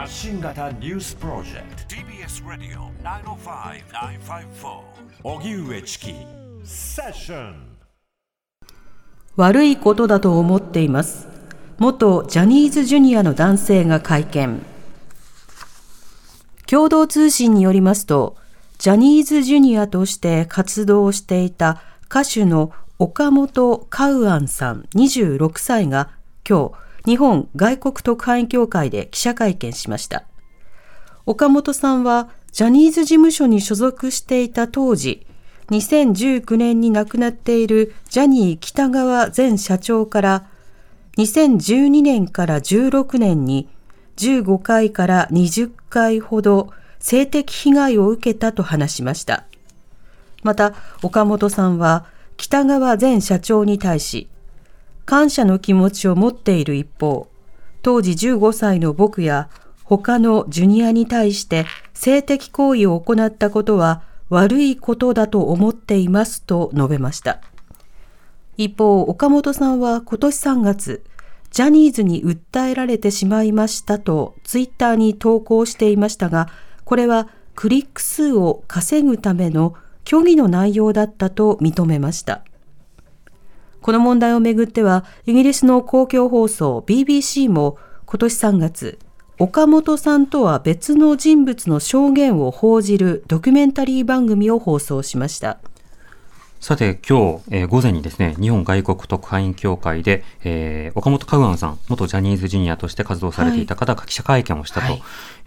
発信型ニュースプロジェクト。TBS ラディオ905-954おぎゅうえちきセッション悪いことだと思っています。元ジャニーズジュニアの男性が会見。共同通信によりますとジャニーズジュニアとして活動していた歌手の岡本カウアンさん26歳が今日日本外国特派員協会で記者会見しました岡本さんはジャニーズ事務所に所属していた当時2019年に亡くなっているジャニー北川前社長から2012年から16年に15回から20回ほど性的被害を受けたと話しました。また、岡本さんは北川前社長に対し、感謝の気持ちを持っている一方、当時15歳の僕や他のジュニアに対して性的行為を行ったことは悪いことだと思っていますと述べました。一方、岡本さんは今年3月、ジャニーズに訴えられてしまいましたとツイッターに投稿していましたが、これはクリック数を稼ぐための虚偽の内容だったと認めました。この問題をめぐっては、イギリスの公共放送 BBC も今年3月、岡本さんとは別の人物の証言を報じるドキュメンタリー番組を放送しました。さて、今日、えー午前にですね、日本外国特派員協会で、えー岡本カウアンさん、元ジャニーズジュニアとして活動されていた方が記者会見をしたと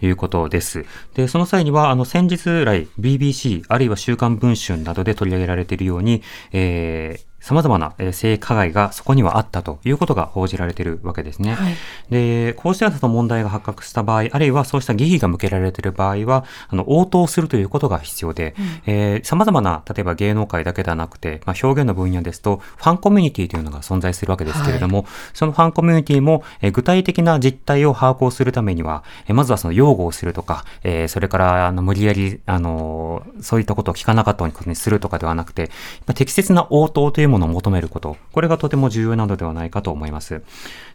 いうことです。で、その際には、あの、先日来、BBC、あるいは週刊文春などで取り上げられているように、えー様々なえー性加害がそこにはあったということが報じられているわけですね。はい。で、こうしたような問題が発覚した場合、あるいはそうした疑義が向けられている場合は、あの、応答するということが必要で、えー様々な、例えば芸能界だけではなくて、まあ、表現の分野ですと、ファンコミュニティというのが存在するわけですけれども、そのファンコミュニティも、えー具体的な実態を把握をするためには、えーまずはその擁護をするとか、えーそれから、あの、無理やり、あのーそういったことを聞かなかったことにするとかではなくて、まあ適切な応答というものを求めること、これがとても重要なのではないかと思います。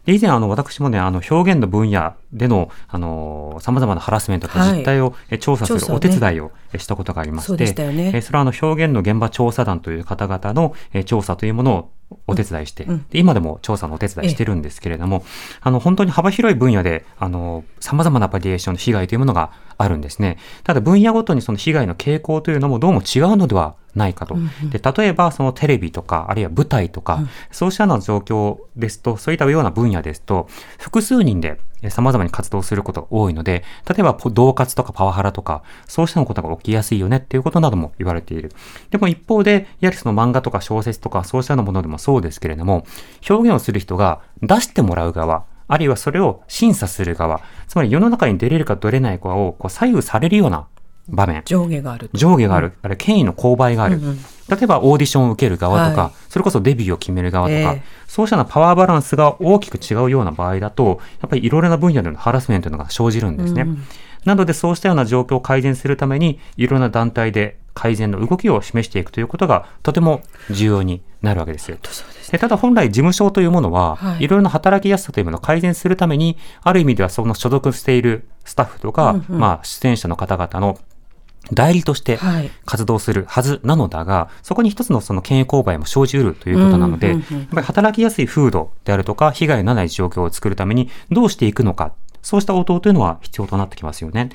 で、以前、あの、私もね、あの、表現の分野での、あの、様々なハラスメントとはい。実態をえ調査するお手伝いをえしたことがありまして、でしたよね。えそれはあの、表現の現場調査団という方々のえ調査というものをお手伝いして、うん。で今でも調査のお手伝いしてるんですけれども、あの、本当に幅広い分野で、あの、様々なバリエーションの被害というものがあるんですね。ただ、分野ごとにその被害の傾向というのもどうも違うのではないかと。で、例えば、そのテレビとか、あるいは舞台とか、そうしたような状況ですと、そういったような分野ですと、複数人でえ様々に活動することが多いので、例えば、ポ同活とかパワハラとか、そうしたようなことが起きやすいよねっていうことなども言われている。でも一方で、やはりその漫画とか小説とか、そうしたようなものでもそうですけれども、表現をする人が出してもらう側、あるいはそれを審査する側、つまり世の中に出れるか出れないかをこう左右されるような場面、上下があると。上下がある、あれ権威の勾配がある、うんうん。例えばオーディションを受ける側とか、はい。それこそデビューを決める側とか、ええ。そうしたパワーバランスが大きく違うような場合だと、やっぱりいろいろな分野でのハラスメントが生じるんですね。うんうん。なのでそうしたような状況を改善するために、いろんな団体で改善の動きを示していくということがとても重要になるわけですですでただ本来事務所というものは、はい。いろいろな働きやすさというものを改善するために、ある意味ではその所属しているスタッフとか、うんうん。まあ出演者の方々の代理としてはい活動するはずなのだが、そこに一つのその権威勾配も生じうるということなので、うんうんうんやっぱり働きやすい風土であるとか、被害のない状況を作るためにどうしていくのか、そうした応答というのは必要となってきますよね。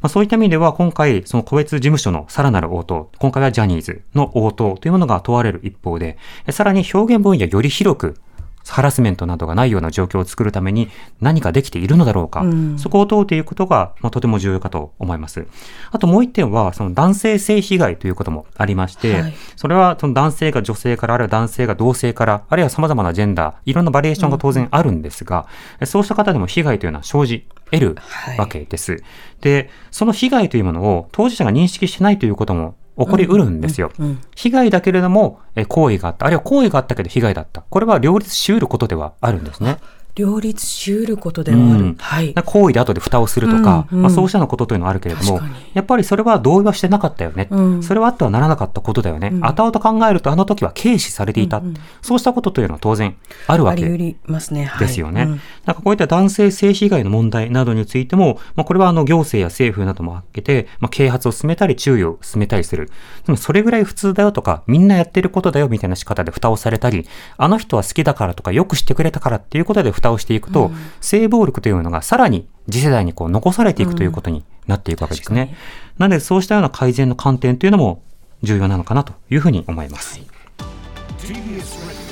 まあ、そういった意味では、今回、その個別事務所のさらなる応答、今回はジャニーズの応答というものが問われる一方で、えさらに表現分野より広く、ハラスメントなどがないような状況を作るために何かできているのだろうか、うん。そこを問うていくことが、まあ、とても重要かと思います。あともう一点は、その男性性被害ということもありまして、はい。それはその男性が女性から、あるいは男性が同性から、あるいは様々なジェンダー、いろんなバリエーションが当然あるんですが、そうした方でも被害というのは生じ得るはいわけです。で、その被害というものを当事者が認識してないということも起こりうるんですよ。被害だけれども、え行為があった、あるいは行為があったけど被害だった。これは両立し得ることではあるんですね。両立しうることではある。うんはい。行為で後で蓋をするとか、うんうんまあ、そうしたようなことというのはあるけれどもやっぱりそれは同意はしてなかったよね。うんそれはあってはならなかったことだよね。うん後々考えるとあの時は軽視されていた。うんうんそうしたことというのは当然あるわけあり得りますね。はいですよね。うんなんかこういった男性性被害の問題などについても、まあ、これはあの行政や政府なども挙げて、まあ、啓発を進めたり注意を進めたりする。でもそれぐらい普通だよとか、みんなやってることだよみたいな仕方で蓋をされたり、あの人は好きだからとか、よくしてくれたからっていうことで蓋をしていくと、性暴力というのがさらに次世代にこう残されていくということになっていくわけですね。なのでそうしたような改善の観点というのも重要なのかなというふうに思います。TBS Radio